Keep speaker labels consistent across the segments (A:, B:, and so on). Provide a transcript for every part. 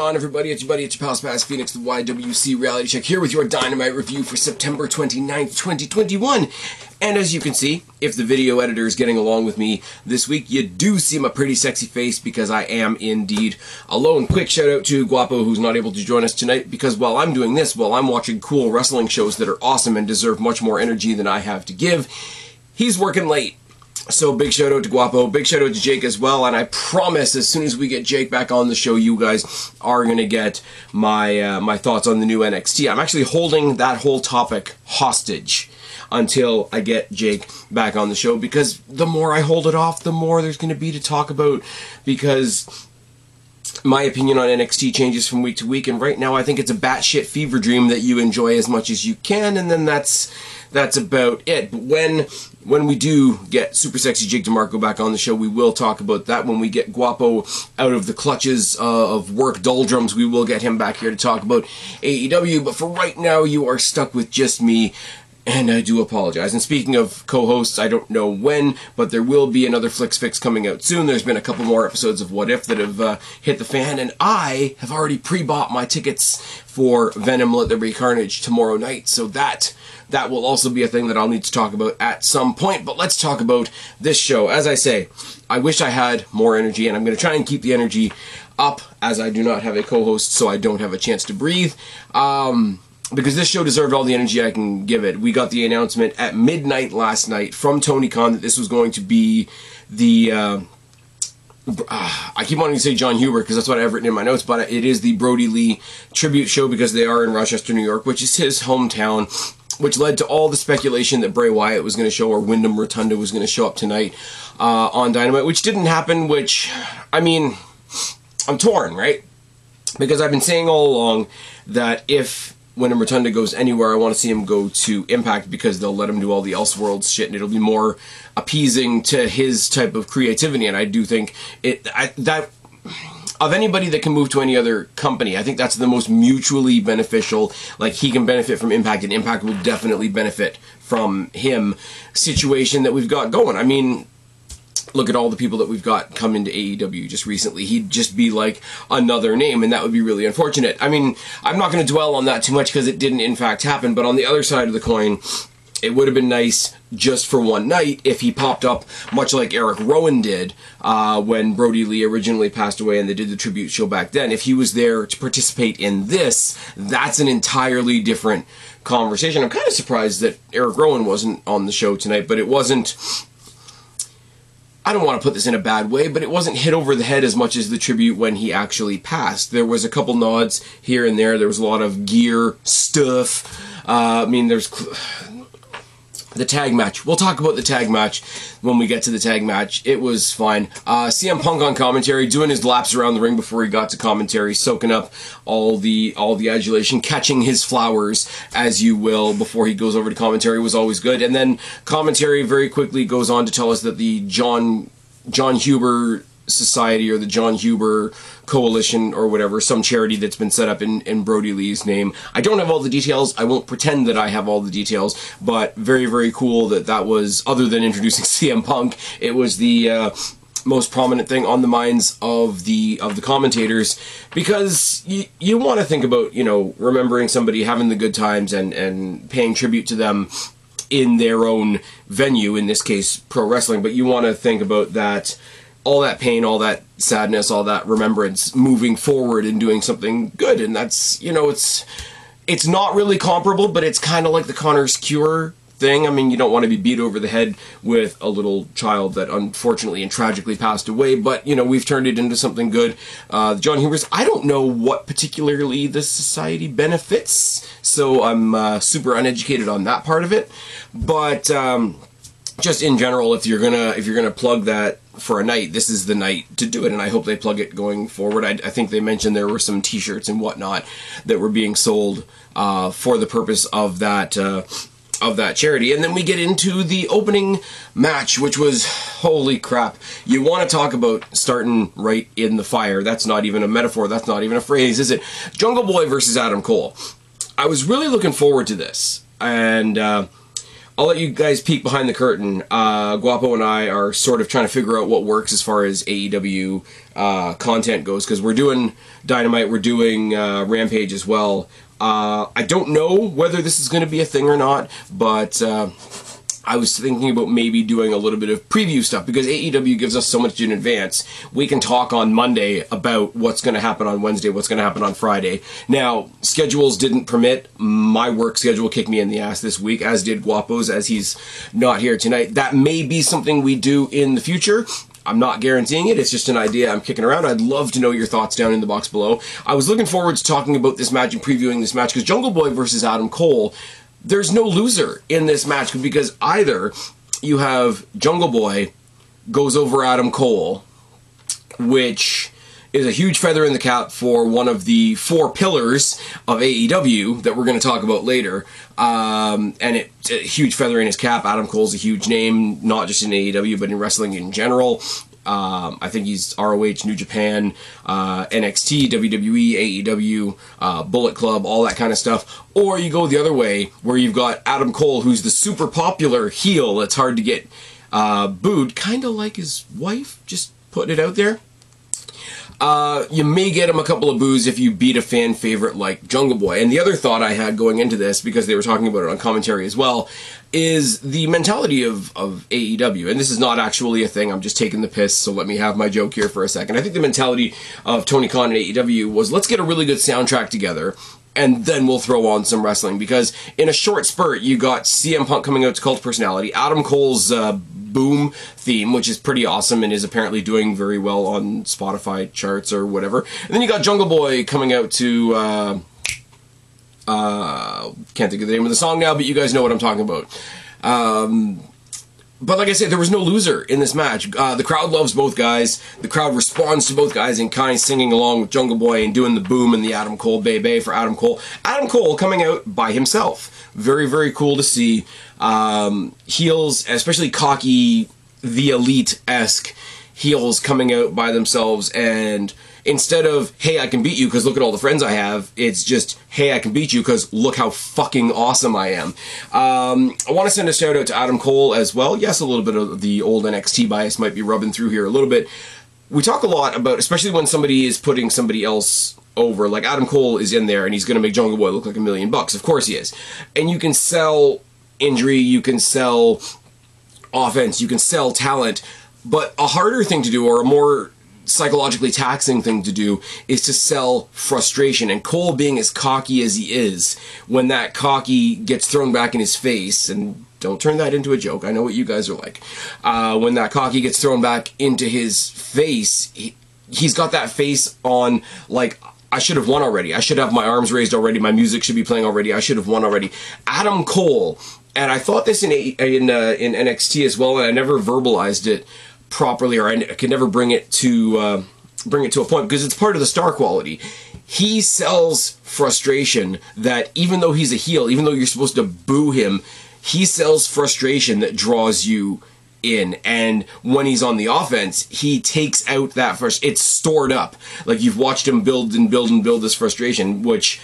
A: going on, everybody? It's your buddy, it's your pal Spaz Phoenix, the YWC Reality Check, here with your Dynamite review for September 29th, 2021. And as you can see, if the video editor is getting along with me this week, you do see my pretty sexy face because I am indeed alone. Quick shout out to Guapo, who's not able to join us tonight, because while I'm doing this, while I'm watching cool wrestling shows that are awesome and deserve much more energy than I have to give, he's working late so big shout out to Guapo, big shout out to Jake as well, and I promise as soon as we get Jake back on the show, you guys are gonna get my uh, my thoughts on the new NXT. I'm actually holding that whole topic hostage until I get Jake back on the show. Because the more I hold it off, the more there's gonna be to talk about. Because my opinion on NXT changes from week to week, and right now I think it's a batshit fever dream that you enjoy as much as you can, and then that's that's about it. But when when we do get Super Sexy Jake DeMarco back on the show, we will talk about that. When we get Guapo out of the clutches uh, of work doldrums, we will get him back here to talk about AEW. But for right now, you are stuck with just me and I do apologize. And speaking of co-hosts, I don't know when, but there will be another Flicks Fix coming out soon. There's been a couple more episodes of What If that have uh, hit the fan, and I have already pre-bought my tickets for Venom Let There Be Carnage tomorrow night. So that that will also be a thing that I'll need to talk about at some point. But let's talk about this show. As I say, I wish I had more energy, and I'm going to try and keep the energy up as I do not have a co-host, so I don't have a chance to breathe. Um, because this show deserved all the energy I can give it. We got the announcement at midnight last night from Tony Khan that this was going to be the. Uh, uh, I keep wanting to say Jon Huber because that's what I've written in my notes, but it is the Brodie Lee tribute show because they are in Rochester, New York, which is his hometown, which led to all the speculation that Bray Wyatt was going to show or Windham Rotunda was going to show up tonight uh, on Dynamite, which didn't happen. Which, I mean, I'm torn, right? Because I've been saying all along that if when Rotunda goes anywhere, I want to see him go to Impact because they'll let him do all the Elseworlds shit, and it'll be more appeasing to his type of creativity. And I do think it I, that of anybody that can move to any other company, I think that's the most mutually beneficial. Like he can benefit from Impact, and Impact will definitely benefit from him. Situation that we've got going. I mean, look at all the people that we've got come into AEW just recently. He'd just be like another name, and that would be really unfortunate. I mean, I'm not going to dwell on that too much because it didn't, in fact, happen. But on the other side of the coin, it would have been nice just for one night if he popped up, much like Eric Rowan did uh, when Brodie Lee originally passed away and they did the tribute show back then. If he was there to participate in this, that's an entirely different conversation. I'm kind of surprised that Eric Rowan wasn't on the show tonight, but it wasn't I don't want to put this in a bad way, but it wasn't hit over the head as much as the tribute when he actually passed. There was a couple nods here and there. There was a lot of gear stuff. Uh, I mean, there's the tag match. We'll talk about the tag match when we get to the tag match. It was fine. Uh, CM Punk on commentary, doing his laps around the ring before he got to commentary, soaking up all the all the adulation, catching his flowers as you will before he goes over to commentary was always good. And then commentary very quickly goes on to tell us that the Jon Jon Huber Society or the Jon Huber Coalition or whatever, some charity that's been set up in, in Brodie Lee's name. I don't have all the details. I won't pretend that I have all the details, but very, very cool that that was, other than introducing CM Punk, it was the uh, most prominent thing on the minds of the of the commentators because you you want to think about you know remembering somebody having the good times and and paying tribute to them in their own venue in this case pro wrestling but you want to think about that all that pain, all that sadness, all that remembrance moving forward and doing something good. And that's, you know, it's it's not really comparable, but it's kind of like the Connor's cure thing. I mean, you don't want to be beat over the head with a little child that unfortunately and tragically passed away, but you know, we've turned it into something good. Uh, Jon Huber's, I don't know what particularly the society benefits, so I'm uh, super uneducated on that part of it, but um, just in general, if you're gonna if you're gonna plug that for a night, this is the night to do it, and I hope they plug it going forward. I, I think they mentioned there were some T-shirts and whatnot that were being sold uh, for the purpose of that uh, of that charity, and then we get into the opening match, which was holy crap. You want to talk about starting right in the fire? That's not even a metaphor. That's not even a phrase, is it? Jungle Boy versus Adam Cole. I was really looking forward to this, and. Uh, I'll let you guys peek behind the curtain. Uh, Guapo and I are sort of trying to figure out what works as far as AEW uh, content goes because we're doing Dynamite, we're doing uh, Rampage as well. Uh, I don't know whether this is going to be a thing or not, but uh, I was thinking about maybe doing a little bit of preview stuff because AEW gives us so much in advance. We can talk on Monday about what's going to happen on Wednesday, what's going to happen on Friday. Now, schedules didn't permit. My work schedule kicked me in the ass this week, as did Guapo's, as he's not here tonight. That may be something we do in the future. I'm not guaranteeing it. It's just an idea I'm kicking around. I'd love to know your thoughts down in the box below. I was looking forward to talking about this match and previewing this match because Jungle Boy versus Adam Cole there's no loser in this match because either you have Jungle Boy goes over Adam Cole, which is a huge feather in the cap for one of the four pillars of AEW that we're going to talk about later. Um, and it's a huge feather in his cap. Adam Cole's a huge name, not just in AEW, but in wrestling in general. Um, I think he's ROH, New Japan, uh, NXT, WWE, AEW, uh, Bullet Club, all that kind of stuff. Or you go the other way, where you've got Adam Cole, who's the super popular heel that's hard to get uh, booed, kind of like his wife, just putting it out there. Uh, you may get him a couple of boos if you beat a fan favorite like Jungle Boy. And the other thought I had going into this, because they were talking about it on commentary as well, is the mentality of, of AEW. And this is not actually a thing, I'm just taking the piss, so let me have my joke here for a second. I think the mentality of Tony Khan and AEW was let's get a really good soundtrack together and then we'll throw on some wrestling because in a short spurt you got CM Punk coming out to Cult Personality, Adam Cole's uh, Boom theme, which is pretty awesome and is apparently doing very well on Spotify charts or whatever. And then you got Jungle Boy coming out to. Uh, uh, can't think of the name of the song now, but you guys know what I'm talking about. Um, but like I said, there was no loser in this match. Uh, the crowd loves both guys. The crowd responds to both guys in kind, singing along with Jungle Boy and doing the boom and the Adam Cole Bay Bay for Adam Cole. Adam Cole coming out by himself. Very, very cool to see. Um, heels, especially cocky, the elite esque heels coming out by themselves and instead of hey i can beat you because look at all the friends i have it's just hey i can beat you because look how fucking awesome i am. Um, i want to send a shout out to adam cole as well. Yes a little bit of the old nxt bias might be rubbing through here a little bit. We talk a lot about especially when somebody is putting somebody else over like adam cole is in there and he's going to make jungle boy look like a million bucks. Of course he is. And you can sell injury you can sell offense you can sell talent but a harder thing to do or a more psychologically taxing thing to do is to sell frustration. And Cole, being as cocky as he is, when that cocky gets thrown back in his face, and don't turn that into a joke, I know what you guys are like. Uh, when that cocky gets thrown back into his face, he, he's got that face on like. I should have won already. I should have my arms raised already. My music should be playing already. I should have won already. Adam Cole, and I thought this in in uh, in NXT as well, and I never verbalized it properly, or I could never bring it to uh, bring it to a point because it's part of the star quality. He sells frustration that even though he's a heel, even though you're supposed to boo him, he sells frustration that draws you in and when he's on the offense he takes out that first it's stored up like you've watched him build and build and build this frustration which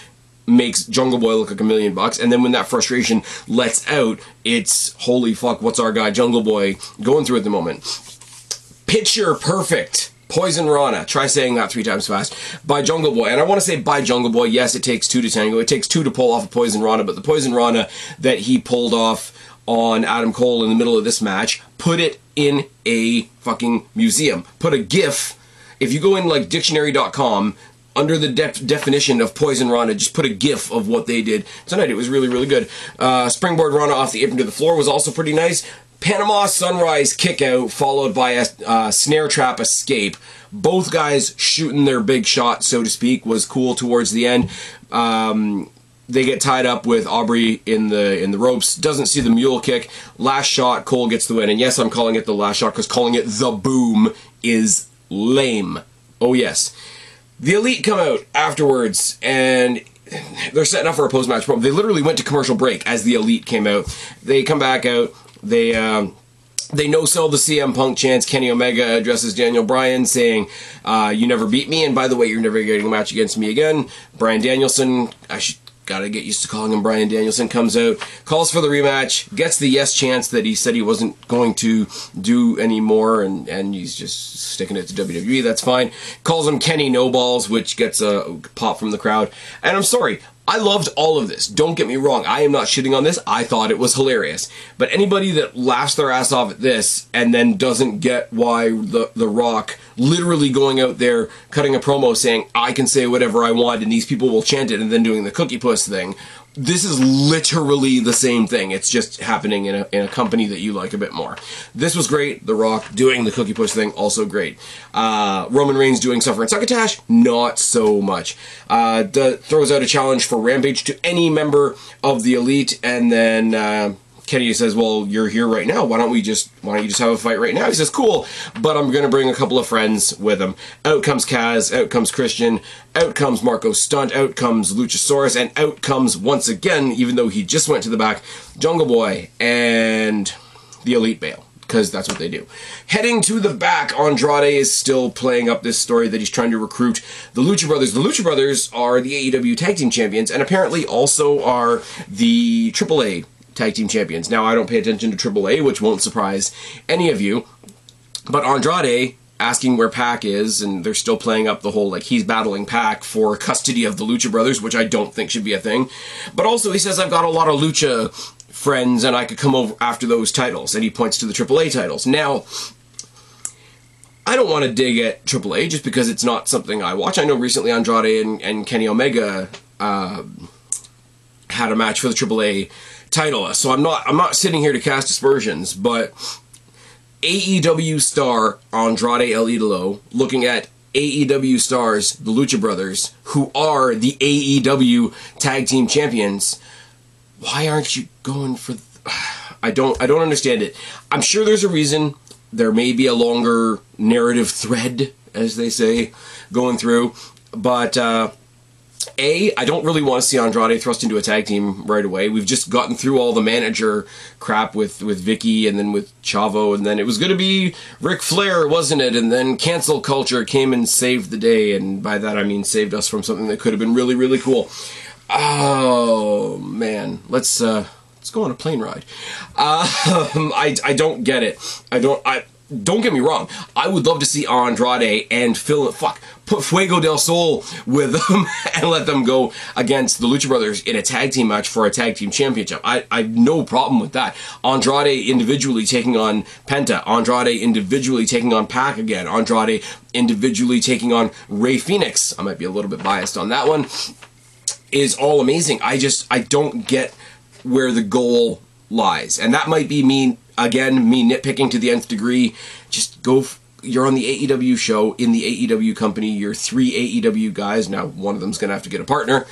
A: makes Jungle Boy look like a million bucks, and then when that frustration lets out, it's holy fuck, what's our guy Jungle Boy going through at the moment? Picture Perfect. Poison Rana. Try saying that three times fast. By Jungle Boy. And I want to say by Jungle Boy, yes, it takes two to tango. It takes two to pull off a Poison Rana, but the Poison Rana that he pulled off on Adam Cole in the middle of this match, put it in a fucking museum. Put a GIF. If you go in like dictionary.com, under the de- definition of Poison Rana, just put a GIF of what they did tonight. It was really, really good. Uh, springboard Rana off the apron to the floor was also pretty nice. Panama Sunrise kick out followed by a uh, snare trap escape. Both guys shooting their big shot, so to speak, was cool towards the end. Um, they get tied up with Aubrey in the in the ropes. Doesn't see the mule kick. Last shot, Cole gets the win. And yes, I'm calling it the last shot because calling it the boom is lame. Oh yes. The elite come out afterwards and they're setting up for a post match promo. They literally went to commercial break as the elite came out. They come back out. They um, they no sell the CM Punk chance. Kenny Omega addresses Daniel Bryan saying, uh, "You never beat me, and by the way, you're never getting a match against me again." Bryan Danielson, I should Gotta get used to calling him Bryan Danielson. Comes out, calls for the rematch, gets the yes chance that he said he wasn't going to do anymore, and, and he's just sticking it to WWE. That's fine. Calls him Kenny No Balls, which gets a pop from the crowd. And I'm sorry, I loved all of this. Don't get me wrong. I am not shitting on this. I thought it was hilarious. But anybody that laughs their ass off at this and then doesn't get why the the Rock literally going out there cutting a promo saying I can say whatever I want and these people will chant it and then doing the cookie puss thing this is literally the same thing. It's just happening in a, in a company that you like a bit more. This was great. The Rock doing the cookie puss thing, also great. Uh, Roman Reigns doing Suffer and Succotash, not so much. Uh, throws out a challenge for Rampage to any member of the Elite, and then. Uh, Kenny says, "Well, you're here right now. Why don't we just why don't you just have a fight right now?" He says, "Cool, but I'm going to bring a couple of friends with him." Out comes Kaz, out comes Christian, out comes Marco Stunt, out comes Luchasaurus, and out comes once again, even though he just went to the back, Jungle Boy and the Elite Bale because that's what they do. Heading to the back, Andrade is still playing up this story that he's trying to recruit the Lucha Brothers. The Lucha Brothers are the AEW Tag Team Champions and apparently also are the AAA tag team champions. Now, I don't pay attention to AAA, which won't surprise any of you, but Andrade asking where Pac is, and they're still playing up the whole like he's battling Pac for custody of the Lucha Brothers, which I don't think should be a thing. But also, he says, I've got a lot of Lucha friends, and I could come over after those titles, and he points to the AAA titles. Now, I don't want to dig at AAA just because it's not something I watch. I know recently Andrade and, and Kenny Omega uh, had a match for the AAA title. us. So I'm not I'm not sitting here to cast aspersions, but AEW star Andrade El Idolo looking at AEW stars, the Lucha Brothers, who are the AEW Tag Team Champions. Why aren't you going for? Th- I don't. I don't understand it. I'm sure there's a reason. There may be a longer narrative thread, as they say, going through. But uh, a, I don't really want to see Andrade thrust into a tag team right away. We've just gotten through all the manager crap with with Vicky and then with Chavo, and then it was going to be Ric Flair, wasn't it? And then cancel culture came and saved the day, and by that I mean saved us from something that could have been really really cool. Oh man, let's uh, let's go on a plane ride. Uh, I I don't get it. I don't I don't get me wrong, I would love to see Andrade and Phil, fuck, put Fuego del Sol with them and let them go against the Lucha Brothers in a tag team match for a tag team championship. I, I have no problem with that. Andrade individually taking on Penta, Andrade individually taking on Pac again, Andrade individually taking on Rey Fenix. I might be a little bit biased on that one. Is all amazing. I just, I don't get where the goal lies. And that might be me again, me nitpicking to the nth degree. Just go. F- you're on the AEW show in the AEW company. You're three AEW guys. Now one of them's gonna have to get a partner.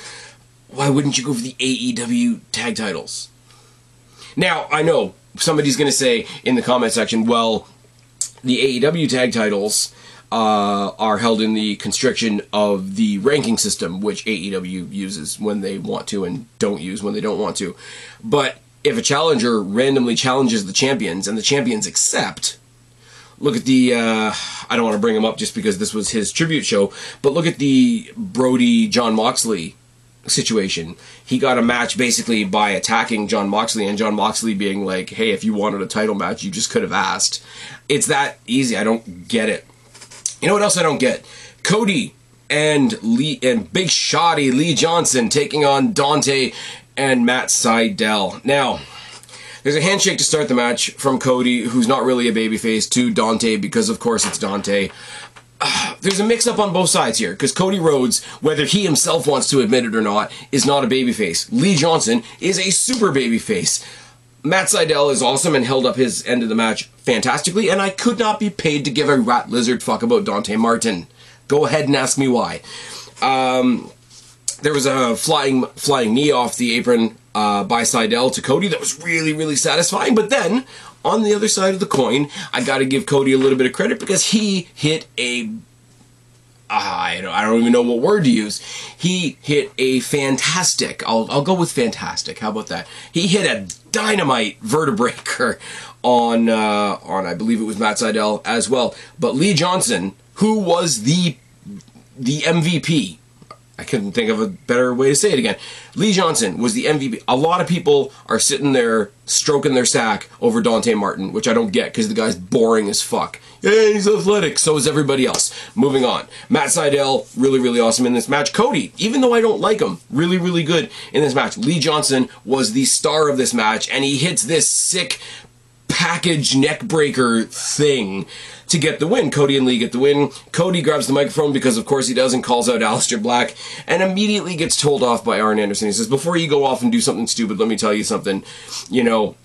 A: Why wouldn't you go for the AEW tag titles? Now I know somebody's gonna say in the comment section, well, the AEW tag titles. Uh, are held in the constriction of the ranking system, which AEW uses when they want to and don't use when they don't want to. But if a challenger randomly challenges the champions and the champions accept, look at the uh, I don't want to bring him up just because this was his tribute show, but look at the Brodie Jon Moxley situation. He got a match basically by attacking Jon Moxley and Jon Moxley being like, "Hey, if you wanted a title match, you just could have asked." It's that easy. I don't get it. You know what else I don't get? Cody and Lee and Big Shotty Lee Johnson taking on Dante and Matt Sydal. Now, there's a handshake to start the match from Cody, who's not really a babyface, to Dante, because of course it's Dante. Uh, there's a mix up on both sides here, because Cody Rhodes, whether he himself wants to admit it or not, is not a babyface. Lee Johnson is a super babyface. Matt Sydal is awesome and held up his end of the match fantastically, and I could not be paid to give a rat lizard fuck about Dante Martin. Go ahead and ask me why. Um, there was a flying flying knee off the apron uh, by Sydal to Cody that was really really satisfying. But then on the other side of the coin, I got to give Cody a little bit of credit because he hit a I don't, I don't even know what word to use. He hit a fantastic. I'll, I'll go with fantastic. How about that? He hit a dynamite Vertebreaker on uh, on I believe it was Matt Sydal as well. But Lee Johnson, who was the the MVP I couldn't think of a better way to say it again. Lee Johnson was the MVP. A lot of people are sitting there stroking their sack over Dante Martin, which I don't get because the guy's boring as fuck. Yeah, he's athletic. So is everybody else. Moving on. Matt Sydal, really, really awesome in this match. Cody, even though I don't like him, really, really good in this match. Lee Johnson was the star of this match, and he hits this sick package neckbreaker thing to get the win. Cody and Lee get the win. Cody grabs the microphone because, of course, he does and calls out Aleister Black and immediately gets told off by Arn Anderson. He says, Before you go off and do something stupid, let me tell you something. You know,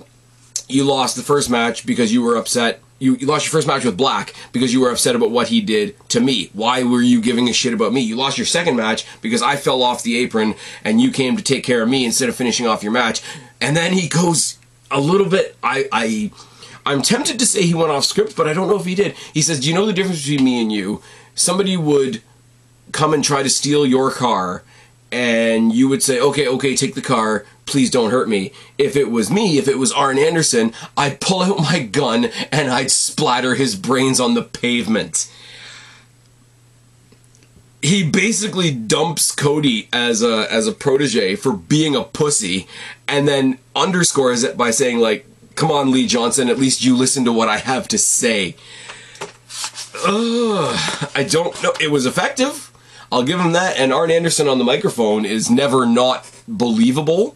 A: you lost the first match because you were upset. You, you, lost your first match with Black because you were upset about what he did to me. Why were you giving a shit about me? You lost your second match because I fell off the apron and you came to take care of me instead of finishing off your match. And then he goes a little bit. I, I, I'm tempted to say he went off script, but I don't know if he did. He says, "Do you know the difference between me and you? Somebody would come and try to steal your car." And you would say, okay, okay, take the car. Please don't hurt me. If it was me, if it was Arn Anderson, I'd pull out my gun and I'd splatter his brains on the pavement he basically dumps Cody as a as a protege for being a pussy, and then underscores it by saying like, "Come on, Lee Johnson, at least you listen to what I have to say." Ugh, I don't know. It was effective. I'll give him that. And Arn Anderson on the microphone is never not believable.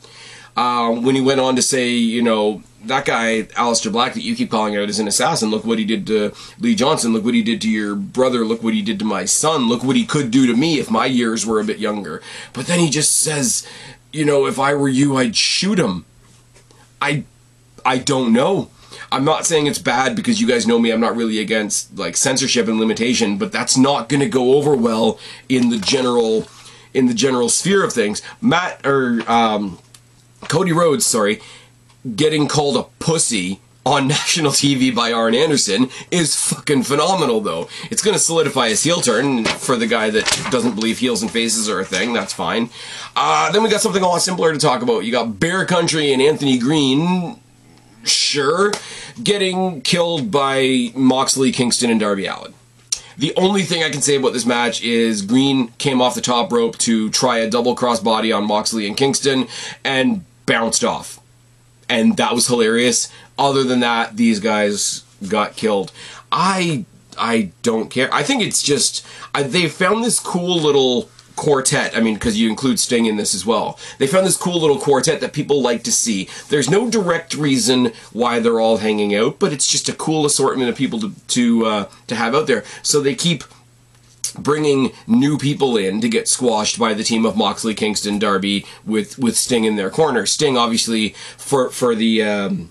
A: Um, when he went on to say, you know, that guy, Aleister Black, that you keep calling out is an assassin, look what he did to Lee Johnson, look what he did to your brother, look what he did to my son, look what he could do to me if my years were a bit younger. But then he just says, you know, if I were you, I'd shoot him. I, I don't know. I'm not saying it's bad because you guys know me. I'm not really against like censorship and limitation, but that's not going to go over well in the general in the general sphere of things. Matt or um, Cody Rhodes, sorry, getting called a pussy on national TV by Arn Anderson is fucking phenomenal, though. It's going to solidify his heel turn for the guy that doesn't believe heels and faces are a thing. That's fine. Uh, then we got something a lot simpler to talk about. You got Bear Country and Anthony Green, sure, getting killed by Moxley, Kingston, and Darby Allin. The only thing I can say about this match is Green came off the top rope to try a double cross body on Moxley and Kingston and bounced off. And that was hilarious. Other than that, these guys got killed. I I don't care. I think it's just I, they found this cool little quartet. I mean, because you include Sting in this as well. They found this cool little quartet that people like to see. There's no direct reason why they're all hanging out, but it's just a cool assortment of people to to uh, to have out there. So they keep bringing new people in to get squashed by the team of Moxley, Kingston, Darby with with Sting in their corner. Sting obviously for for the um,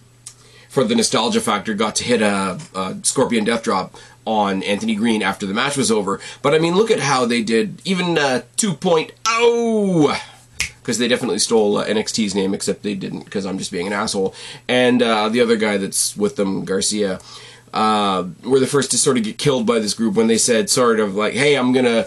A: for the nostalgia factor got to hit a, a Scorpion Death Drop on Anthony Green after the match was over. But I mean, look at how they did even uh, 2.0 because they definitely stole uh, NXT's name, except they didn't because I'm just being an asshole. And uh, the other guy that's with them, Garcia uh, were the first to sort of get killed by this group when they said sort of like, "Hey, I'm gonna,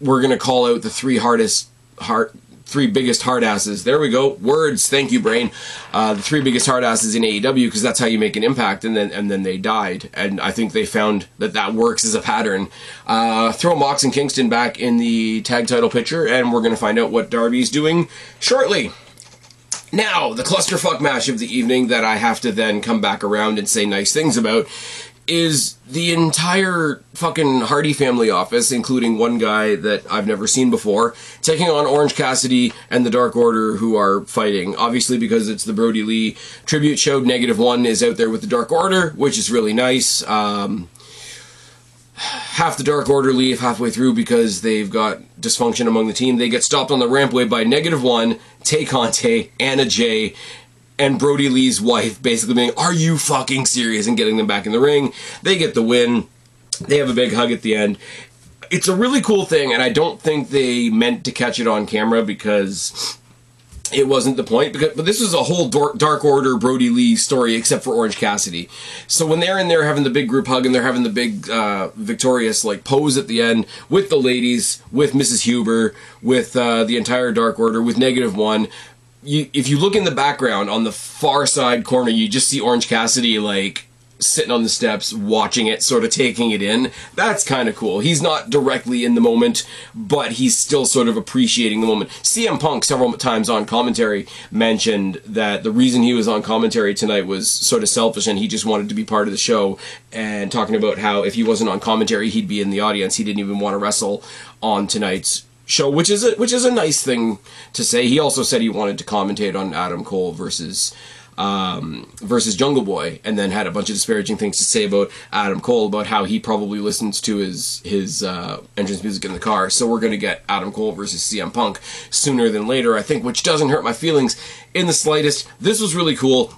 A: we're gonna call out the three hardest heart." Three biggest hard asses. There we go. Words. Thank you, brain. Uh, the three biggest hard asses in AEW because that's how you make an impact. And then and then they died. And I think they found that that works as a pattern. Uh, throw Mox and Kingston back in the tag title picture, and we're going to find out what Darby's doing shortly. Now, the clusterfuck match of the evening that I have to then come back around and say nice things about is the entire fucking Hardy family office, including one guy that I've never seen before, taking on Orange Cassidy and the Dark Order who are fighting. Obviously, because it's the Brodie Lee tribute show, Negative One is out there with the Dark Order, which is really nice. Um, half the Dark Order leave halfway through because they've got dysfunction among the team. They get stopped on the rampway by Negative One, Tay Conti, Anna Jay, and Brodie Lee's wife basically being, Are you fucking serious? and getting them back in the ring. They get the win. They have a big hug at the end. It's a really cool thing, and I don't think they meant to catch it on camera because it wasn't the point because but this was a whole dark order brodie lee story except for orange cassidy. So when they're in there having the big group hug and they're having the big uh, victorious like pose at the end with the ladies with mrs huber with uh, the entire dark order with negative one you, if you look in the background on the far side corner you just see orange cassidy like sitting on the steps, watching it, sort of taking it in. That's kind of cool. He's not directly in the moment, but he's still sort of appreciating the moment. CM Punk, several times on commentary, mentioned that the reason he was on commentary tonight was sort of selfish and he just wanted to be part of the show and talking about how if he wasn't on commentary, he'd be in the audience. He didn't even want to wrestle on tonight's show, which is a, which is a nice thing to say. He also said he wanted to commentate on Adam Cole versus um, versus Jungle Boy, and then had a bunch of disparaging things to say about Adam Cole about how he probably listens to his his uh, entrance music in the car. So we're gonna get Adam Cole versus CM Punk sooner than later, I think, which doesn't hurt my feelings in the slightest. This was really cool.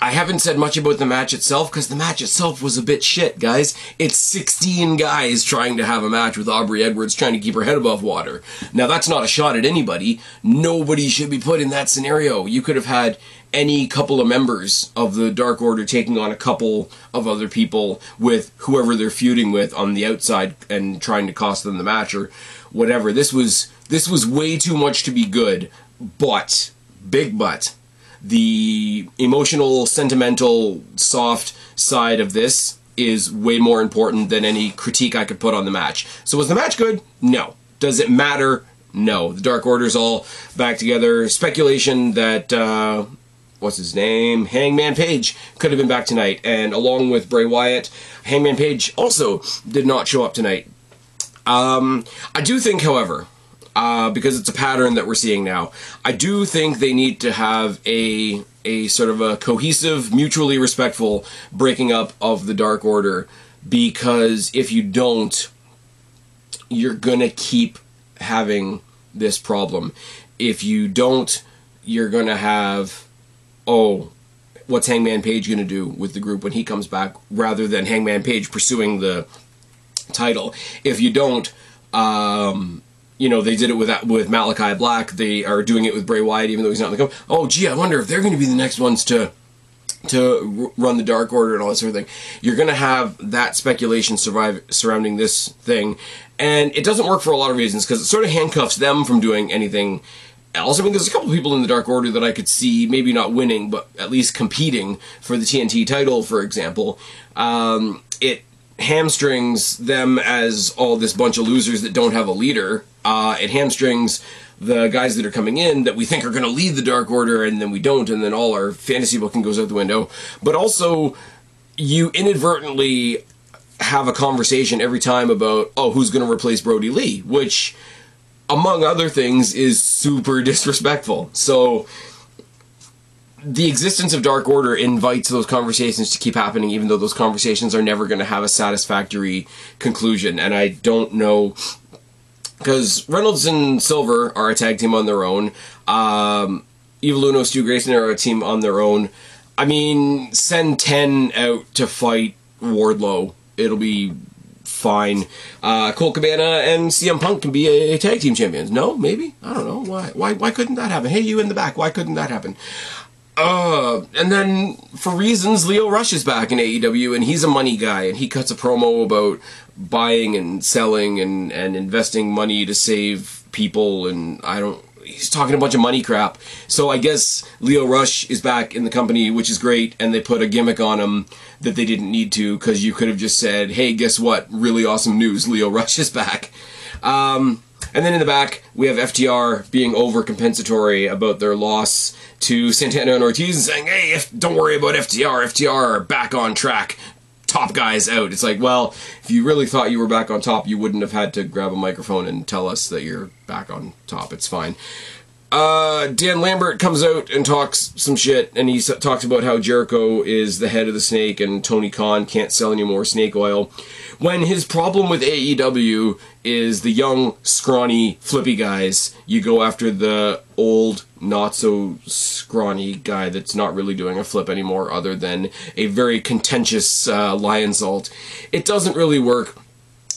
A: I haven't said much about the match itself because the match itself was a bit shit, guys. It's 16 guys trying to have a match with Aubrey Edwards trying to keep her head above water. Now, that's not a shot at anybody. Nobody should be put in that scenario. You could have had any couple of members of the Dark Order taking on a couple of other people with whoever they're feuding with on the outside and trying to cost them the match or whatever. This was this was way too much to be good, but big but the emotional, sentimental, soft side of this is way more important than any critique I could put on the match. So was the match good? No. Does it matter? No. The Dark Order's all back together. Speculation that uh, what's his name? Hangman Page could have been back tonight, and along with Bray Wyatt, Hangman Page also did not show up tonight. Um, I do think, however, uh, because it's a pattern that we're seeing now, I do think they need to have a a sort of a cohesive, mutually respectful breaking up of the Dark Order. Because if you don't, you're gonna keep having this problem. If you don't, you're gonna have oh, what's Hangman Page going to do with the group when he comes back, rather than Hangman Page pursuing the title. If you don't, um, you know, they did it with with Malakai Black. They are doing it with Bray Wyatt, even though he's not in the company. Oh, gee, I wonder if they're going to be the next ones to to run the Dark Order and all that sort of thing. You're going to have that speculation survive surrounding this thing, and it doesn't work for a lot of reasons because it sort of handcuffs them from doing anything else. I mean, there's a couple people in the Dark Order that I could see maybe not winning, but at least competing for the TNT title, for example. Um, it hamstrings them as all this bunch of losers that don't have a leader. Uh, it hamstrings the guys that are coming in that we think are going to lead the Dark Order, and then we don't, and then all our fantasy booking goes out the window. But also, you inadvertently have a conversation every time about, oh, who's going to replace Brodie Lee, which among other things, is super disrespectful. So the existence of Dark Order invites those conversations to keep happening, even though those conversations are never going to have a satisfactory conclusion. And I don't know because Reynolds and Silver are a tag team on their own. Um, Evil Uno, Stu Grayson are a team on their own. I mean, send ten out to fight Wardlow. It'll be fine. Uh, Colt Cabana and CM Punk can be a, tag team champions. No, maybe I don't know why. Why? Why couldn't that happen? Hey, you in the back. Why couldn't that happen? Uh, and then for reasons, Lio Rush is back in AEW, and he's a money guy, and he cuts a promo about buying and selling and and investing money to save people, and I don't he's talking a bunch of money crap. So I guess Lio Rush is back in the company, which is great, and they put a gimmick on him that they didn't need to because you could have just said, "Hey, guess what? Really awesome news! Lio Rush is back." Um, and then in the back, we have FTR being overcompensatory about their loss to Santana and Ortiz and saying, "Hey, don't worry about FTR. FTR are back on track top guys out. It's like, well, if you really thought you were back on top, you wouldn't have had to grab a microphone and tell us that you're back on top. It's fine. Uh, Dan Lambert comes out and talks some shit, and he talks about how Jericho is the head of the snake and Tony Khan can't sell any more snake oil. When his problem with AEW is the young, scrawny, flippy guys, you go after the old, not so scrawny guy that's not really doing a flip anymore, other than a very contentious uh, Lionsault. It doesn't really work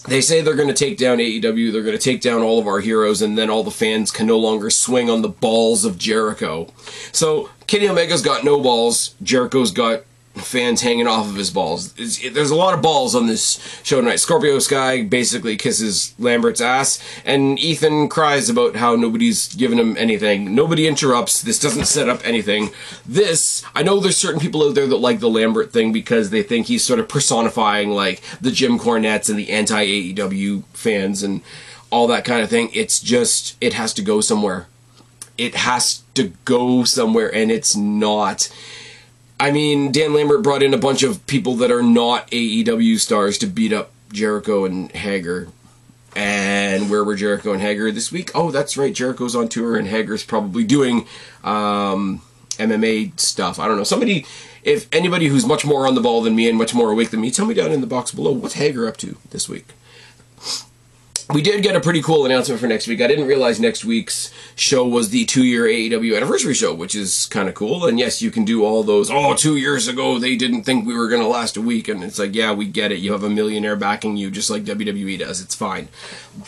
A: they say they're going to take down AEW, they're going to take down all of our heroes, and then all the fans can no longer swing on the balls of Jericho. So Kenny Omega's got no balls, Jericho's got fans hanging off of his balls. It, there's a lot of balls on this show tonight. Scorpio Sky basically kisses Lambert's ass, and Ethan cries about how nobody's given him anything. Nobody interrupts. This doesn't set up anything. This, I know there's certain people out there that like the Lambert thing because they think he's sort of personifying like the Jim Cornettes and the anti AEW fans and all that kind of thing. It's just, it has to go somewhere. It has to go somewhere, and it's not I mean, Dan Lambert brought in a bunch of people that are not AEW stars to beat up Jericho and Hager. And where were Jericho and Hager this week? Oh, that's right. Jericho's on tour and Hager's probably doing um, MMA stuff. I don't know. Somebody, if anybody who's much more on the ball than me and much more awake than me, tell me down in the box below what's Hager up to this week we did get a pretty cool announcement for next week. I didn't realize next week's show was the two year AEW anniversary show, which is kind of cool. And yes, you can do all those, oh, two years ago they didn't think we were going to last a week. And it's like, yeah, we get it. You have a millionaire backing you just like WWE does. It's fine.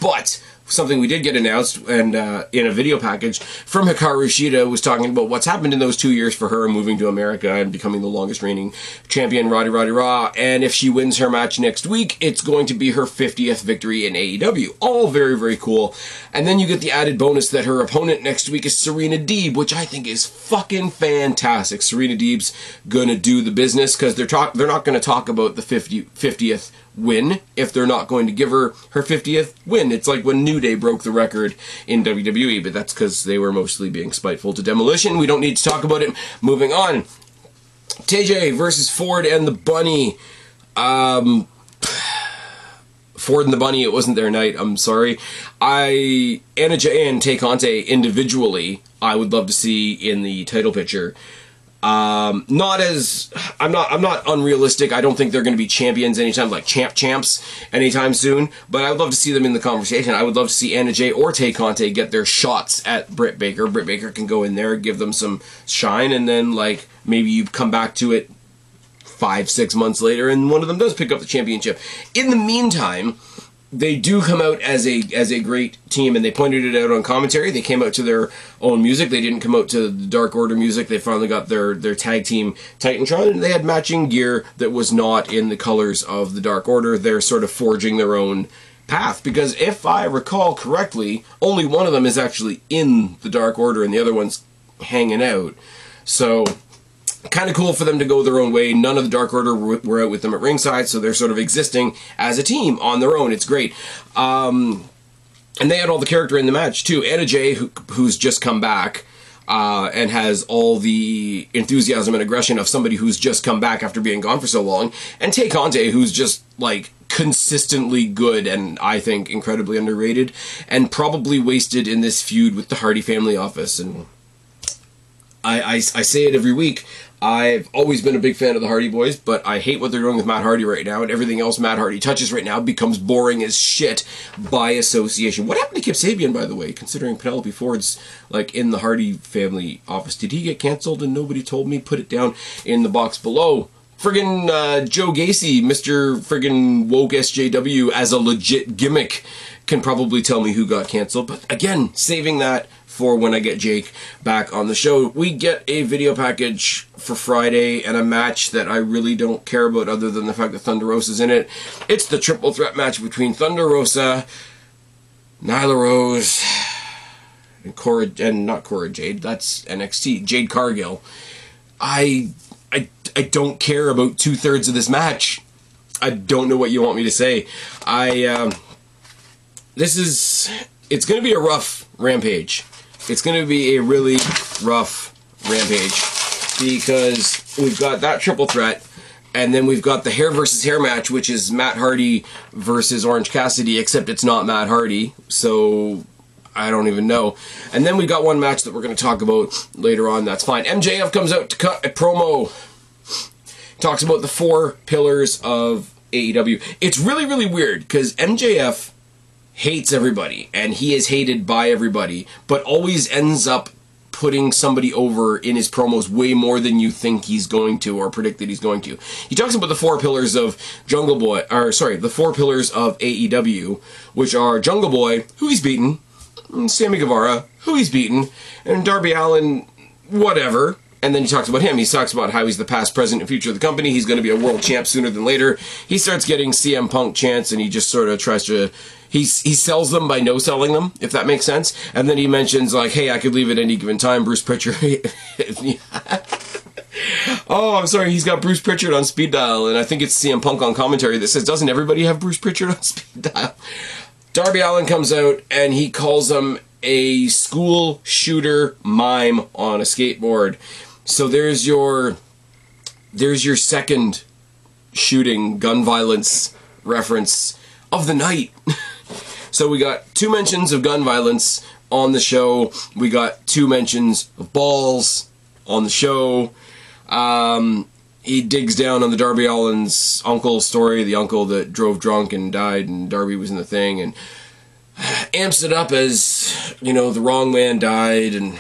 A: But something we did get announced and uh, in a video package from Hikaru Shida was talking about what's happened in those two years for her moving to America and becoming the longest reigning champion, Roddy Roddy Raw. And if she wins her match next week, it's going to be her 50th victory in AEW. All very, very cool. And then you get the added bonus that her opponent next week is Serena Deeb, which I think is fucking fantastic. Serena Deeb's gonna do the business because they're talk they're not gonna talk about the 50, 50th win if they're not going to give her her 50th win. It's like when New Day broke the record in WWE, but that's because they were mostly being spiteful to demolition. We don't need to talk about it. Moving on. TayJay versus Ford and the Bunny. Um, Ford and the Bunny, it wasn't their night. I'm sorry. I Anna Jay and Tay Conti individually, I would love to see in the title picture. Um, not as I'm not I'm not unrealistic. I don't think they're going to be champions anytime like champ champs anytime soon. But I would love to see them in the conversation. I would love to see Anna Jay or Tay Conti get their shots at Britt Baker. Britt Baker can go in there, give them some shine, and then like maybe you come back to it five six months later, and one of them does pick up the championship. In the meantime they do come out as a as a great team, and they pointed it out on commentary. They came out to their own music. They didn't come out to the Dark Order music. They finally got their their tag team Titantron, and they had matching gear that was not in the colors of the Dark Order. They're sort of forging their own path because if I recall correctly, only one of them is actually in the Dark Order, and the other one's hanging out. So kind of cool for them to go their own way. None of the Dark Order were out with them at ringside, so they're sort of existing as a team on their own. It's great. Um, and they had all the character in the match too. Anna Jay, who, who's just come back. Uh, and has all the enthusiasm and aggression of somebody who's just come back after being gone for so long, and Tay Conti, who's just like consistently good and I think incredibly underrated, and probably wasted in this feud with the Hardy family office. And I, I, I say it every week. I've always been a big fan of the Hardy Boys, but I hate what they're doing with Matt Hardy right now, and everything else Matt Hardy touches right now becomes boring as shit by association. What happened to Kip Sabian, by the way, considering Penelope Ford's like in the Hardy family office? Did he get canceled and nobody told me? Put it down in the box below. Friggin' uh, Joe Gacy, Mr. Friggin' Woke SJW, as a legit gimmick, can probably tell me who got canceled. But again, saving that for when I get Jake back on the show. We get a video package for Friday and a match that I really don't care about other than the fact that Thunder Rosa's in it. It's the triple threat match between Thunder Rosa, Nyla Rose, and Cora and not Cora Jade, that's NXT, Jade Cargill. I I I don't care about two thirds of this match. I don't know what you want me to say. I um, this is it's going to be a rough rampage. It's going to be a really rough rampage because we've got that triple threat, and then we've got the hair versus hair match, which is Matt Hardy versus Orange Cassidy, except it's not Matt Hardy, so I don't even know. And then we got one match that we're going to talk about later on. That's fine. MJF comes out to cut a promo, talks about the four pillars of AEW. It's really, really weird because MJF hates everybody and he is hated by everybody, but always ends up putting somebody over in his promos way more than you think he's going to or predict that he's going to. He talks about the four pillars of Jungle Boy, or sorry, the four pillars of AEW, which are Jungle Boy, who he's beaten, Sammy Guevara, who he's beaten, and Darby Allin, whatever. And then he talks about him. He talks about how he's the past, present, and future of the company. He's going to be a world champ sooner than later. He starts getting CM Punk chants, and he just sort of tries to he he sells them by no selling them, if that makes sense. And then he mentions like, "Hey, I could leave at any given time." Bruce Prichard. oh, I'm sorry. He's got Bruce Prichard on speed dial, and I think it's CM Punk on commentary that says, "Doesn't everybody have Bruce Prichard on speed dial?" Darby Allin comes out and he calls him a school shooter mime on a skateboard. So there's your there's your second shooting gun violence reference of the night. so we got two mentions of gun violence on the show. We got two mentions of balls on the show. Um, he digs down on the Darby Allin's uncle story, the uncle that drove drunk and died, and Darby was in the thing, and amps it up as you know the wrong man died, and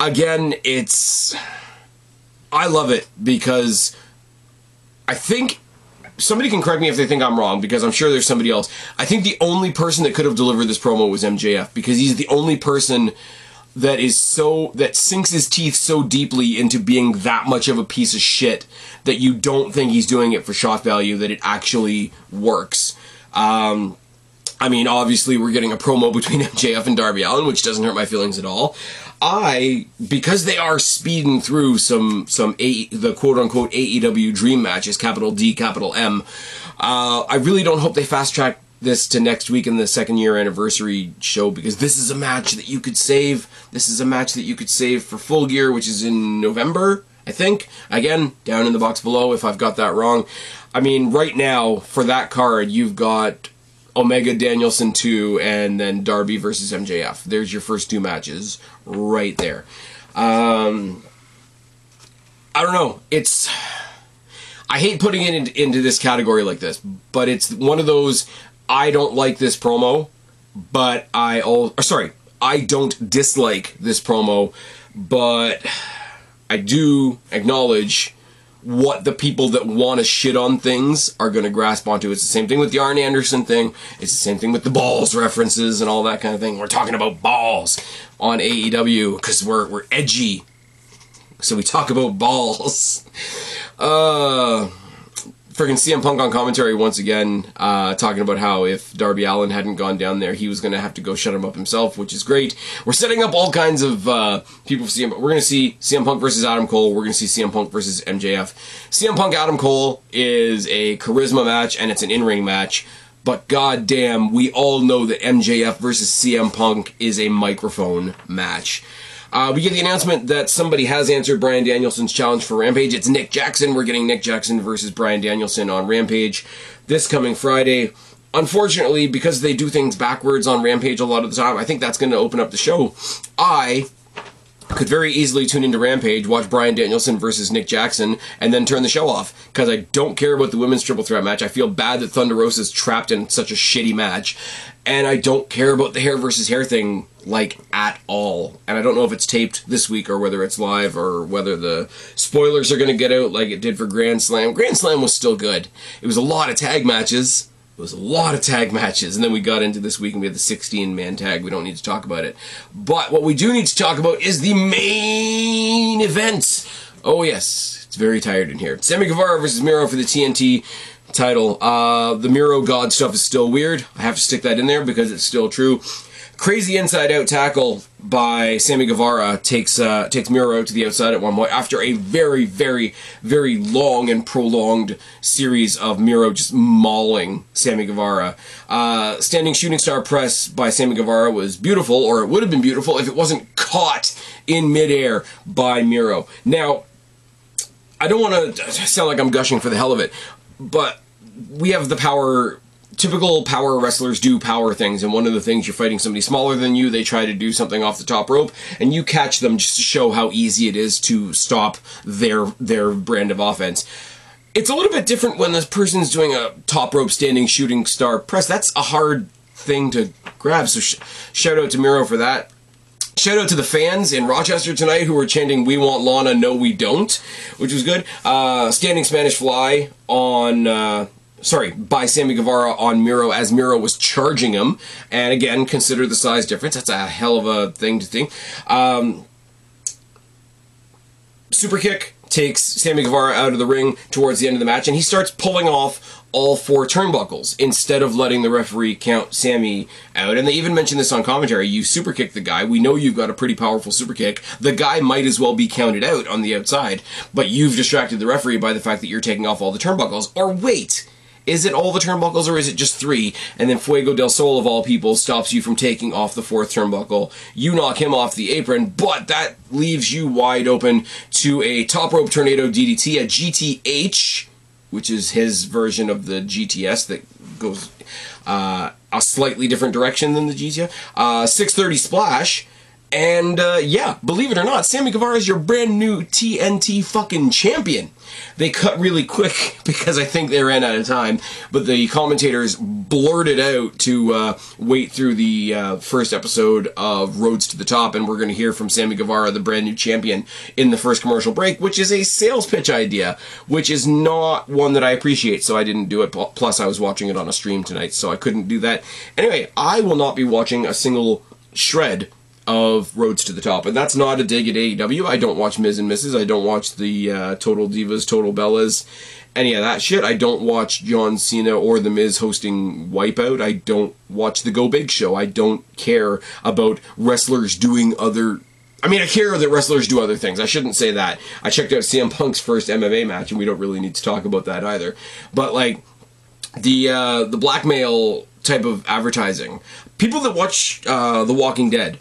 A: again, it's I love it because I think somebody can correct me if they think I'm wrong because I'm sure there's somebody else. I think the only person that could have delivered this promo was MJF because he's the only person that is so that sinks his teeth so deeply into being that much of a piece of shit that you don't think he's doing it for shot value that it actually works. Um, I mean, obviously, we're getting a promo between MJF and Darby Allin, which doesn't hurt my feelings at all. I, because they are speeding through some some a, the quote unquote AEW dream matches, capital D, capital M. Uh, I really don't hope they fast track this to next week in the second year anniversary show because this is a match that you could save. This is a match that you could save for Full Gear, which is in November, I think. Again, down in the box below if I've got that wrong. I mean, right now for that card, you've got Omega Danielson 2 and then Darby versus MJF. There's your first two matches right there. Um, I don't know. It's I hate putting it in, into this category like this, but it's one of those I don't like this promo, but I oh sorry, I don't dislike this promo, but I do acknowledge what the people that want to shit on things are going to grasp onto. It's the same thing with the Arn Anderson thing. It's the same thing with the balls references and all that kind of thing. We're talking about balls on AEW because we're we're edgy, so we talk about balls. Uh, freaking CM Punk on commentary once again, uh, talking about how if Darby Allin hadn't gone down there, he was going to have to go shut him up himself, which is great. We're setting up all kinds of uh, people for CM. We're going to see CM Punk versus Adam Cole. We're going to see CM Punk versus MJF. CM Punk Adam Cole is a charisma match and it's an in-ring match. But goddamn, we all know that MJF versus CM Punk is a microphone match. Uh, we get the announcement that somebody has answered Bryan Danielson's challenge for Rampage. It's Nick Jackson. We're getting Nick Jackson versus Bryan Danielson on Rampage this coming Friday. Unfortunately, because they do things backwards on Rampage a lot of the time, I think that's going to open up the show. I could very easily tune into Rampage, watch Bryan Danielson versus Nick Jackson, and then turn the show off because I don't care about the women's triple threat match. I feel bad that Thunder Rosa is trapped in such a shitty match, and I don't care about the hair versus hair thing like at all. And I don't know if it's taped this week or whether it's live or whether the spoilers are going to get out like it did for Grand Slam. Grand Slam was still good. It was a lot of tag matches. It was a lot of tag matches. And then we got into this week and we had the 16 man tag. We don't need to talk about it. But what we do need to talk about is the main event. Oh, yes. It's very tired in here. Sammy Guevara versus Miro for the TNT title. Uh, the Miro God stuff is still weird. I have to stick that in there because it's still true. Crazy inside out tackle by Sammy Guevara takes uh, takes Miro to the outside at one point after a very, very, very long and prolonged series of Miro just mauling Sammy Guevara. Uh, standing shooting star press by Sammy Guevara was beautiful, or it would have been beautiful if it wasn't caught in midair by Miro. Now, I don't want to sound like I'm gushing for the hell of it, but we have the power typical power wrestlers do power things, and one of the things you're fighting somebody smaller than you, they try to do something off the top rope, and you catch them just to show how easy it is to stop their their brand of offense. It's a little bit different when this person's doing a top rope standing shooting star press. That's a hard thing to grab. So sh- shout out to Miro for that. Shout out to the fans in Rochester tonight who were chanting "We want Lana, no we don't," which was good. Uh, standing Spanish Fly on uh, sorry, by Sammy Guevara on Miro as Miro was charging him. And again, consider the size difference. That's a hell of a thing to think. Um, super kick takes Sammy Guevara out of the ring towards the end of the match, and he starts pulling off all four turnbuckles instead of letting the referee count Sammy out. And they even mentioned this on commentary. You super kick the guy. We know you've got a pretty powerful super kick. The guy might as well be counted out on the outside, but you've distracted the referee by the fact that you're taking off all the turnbuckles. Or wait, is it all the turnbuckles or is it just three? And then Fuego del Sol, of all people, stops you from taking off the fourth turnbuckle. You knock him off the apron, but that leaves you wide open to a top rope tornado DDT, a GTH, which is his version of the GTS that goes uh, a slightly different direction than the GTS. Uh, 630 splash. And uh, yeah, believe it or not, Sammy Guevara is your brand new TNT fucking champion. They cut really quick because I think they ran out of time, but the commentators blurted out to uh, wait through the uh, first episode of Rhodes to the Top, and we're going to hear from Sammy Guevara, the brand new champion, in the first commercial break, which is a sales pitch idea, which is not one that I appreciate, so I didn't do it. Plus, I was watching it on a stream tonight, so I couldn't do that. Anyway, I will not be watching a single shred of Rhodes to the Top. And that's not a dig at AEW. I don't watch Miz and Mrs. I don't watch the uh, Total Divas, Total Bellas, any of that shit. I don't watch John Cena or The Miz hosting Wipeout. I don't watch the Go Big Show. I don't care about wrestlers doing other. I mean, I care that wrestlers do other things. I shouldn't say that. I checked out CM Punk's first MMA match, and we don't really need to talk about that either. But like the uh, the blackmail type of advertising. People that watch uh, The Walking Dead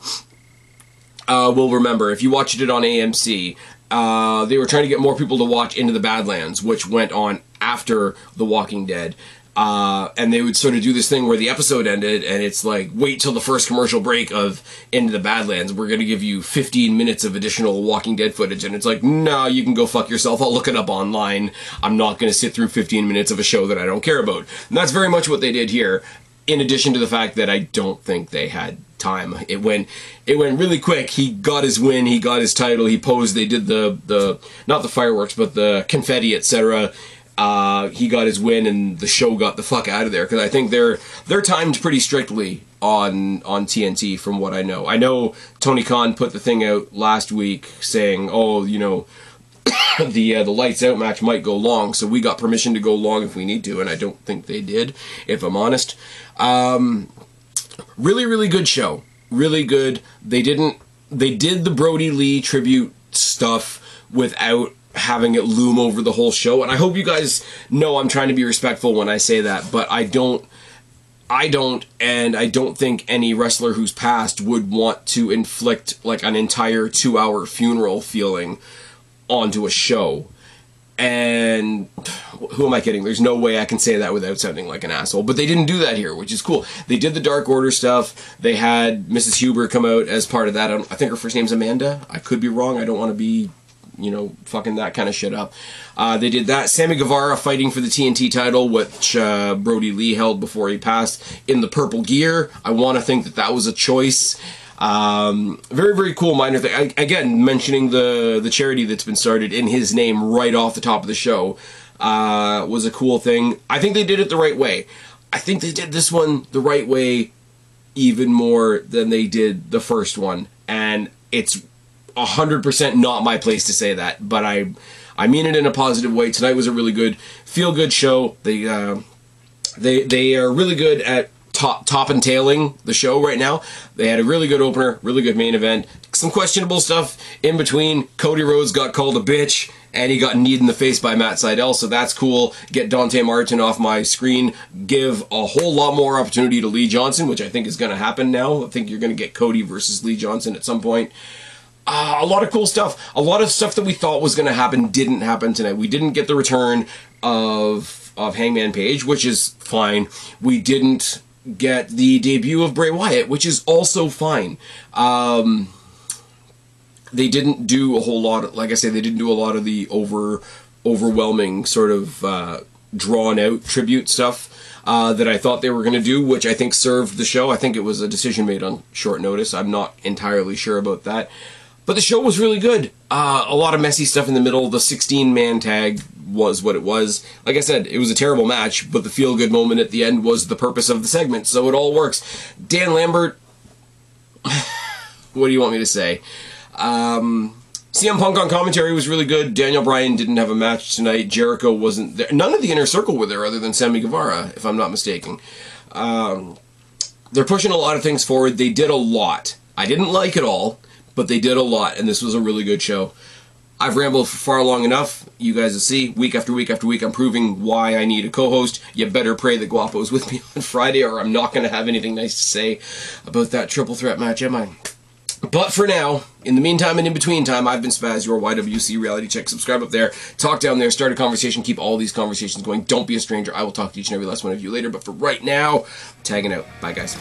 A: uh, will remember if you watched it on AMC. Uh, they were trying to get more people to watch Into the Badlands, which went on after The Walking Dead. Uh, and they would sort of do this thing where the episode ended, and it's like, wait till the first commercial break of Into the Badlands. We're going to give you 15 minutes of additional Walking Dead footage. And it's like, no, you can go fuck yourself. I'll look it up online. I'm not going to sit through 15 minutes of a show that I don't care about. And that's very much what they did here, in addition to the fact that I don't think they had time. It went it went really quick. He got his win. He got his title. He posed. They did the the not the fireworks, but the confetti, etc. Uh, he got his win, and the show got the fuck out of there because I think they're they're timed pretty strictly on on TNT from what I know. I know Tony Khan put the thing out last week saying, "Oh, you know." the uh, the lights out match might go long, so we got permission to go long if we need to, and I don't think they did, if I'm honest. Um, really, really good show. Really good. They didn't. They did the Brodie Lee tribute stuff without having it loom over the whole show. And I hope you guys know I'm trying to be respectful when I say that, but I don't. I don't, and I don't think any wrestler who's passed would want to inflict like an entire two hour funeral feeling onto a show and who am I kidding? There's no way I can say that without sounding like an asshole. But they didn't do that here, which is cool. They did the Dark Order stuff. They had Mrs. Huber come out as part of that. I, think her first name's Amanda. I could be wrong. I don't want to be, you know, fucking that kind of shit up. Uh, they did that. Sammy Guevara fighting for the TNT title, which uh, Brodie Lee held before he passed in the purple gear. I want to think that that was a choice. Um, very very cool minor thing. I, again, mentioning the the charity that's been started in his name right off the top of the show uh, was a cool thing. I think they did it the right way. I think they did this one the right way even more than they did the first one, and it's hundred percent not my place to say that, but I I mean it in a positive way. Tonight was a really good feel good show. They uh, they they are really good at top top and tailing the show right now. They had a really good opener, really good main event. Some questionable stuff in between. Cody Rhodes got called a bitch and he got kneed in the face by Matt Sydal, so that's cool. Get Dante Martin off my screen. Give a whole lot more opportunity to Lee Johnson, which I think is going to happen now. I think you're going to get Cody versus Lee Johnson at some point. Uh, a lot of cool stuff. A lot of stuff that we thought was going to happen didn't happen tonight. We didn't get the return of of Hangman Page, which is fine. We didn't get the debut of Bray Wyatt, which is also fine. Um, they didn't do a whole lot. Of, like I say, they didn't do a lot of the over overwhelming sort of uh, drawn out tribute stuff. Uh, that I thought they were going to do, which I think served the show. I think it was a decision made on short notice. I'm not entirely sure about that. But the show was really good. Uh, a lot of messy stuff in the middle. The 16 man tag was what it was. Like I said, it was a terrible match, but the feel good moment at the end was the purpose of the segment, so it all works. Dan Lambert, what do you want me to say? Um, CM Punk on commentary was really good. Daniel Bryan didn't have a match tonight. Jericho wasn't there. None of the inner circle were there other than Sammy Guevara, if I'm not mistaken. Um, they're pushing a lot of things forward. They did a lot. I didn't like it all, but they did a lot, and this was a really good show. I've rambled for far long enough. You guys will see week after week after week. I'm proving why I need a co-host. You better pray that Guapo's with me on Friday, or I'm not going to have anything nice to say about that triple threat match, am I? But for now, in the meantime and in between time, I've been Spaz, your YWC reality check. Subscribe up there, talk down there, start a conversation, keep all these conversations going. Don't be a stranger. I will talk to each and every last one of you later. But for right now, tagging out. Bye, guys.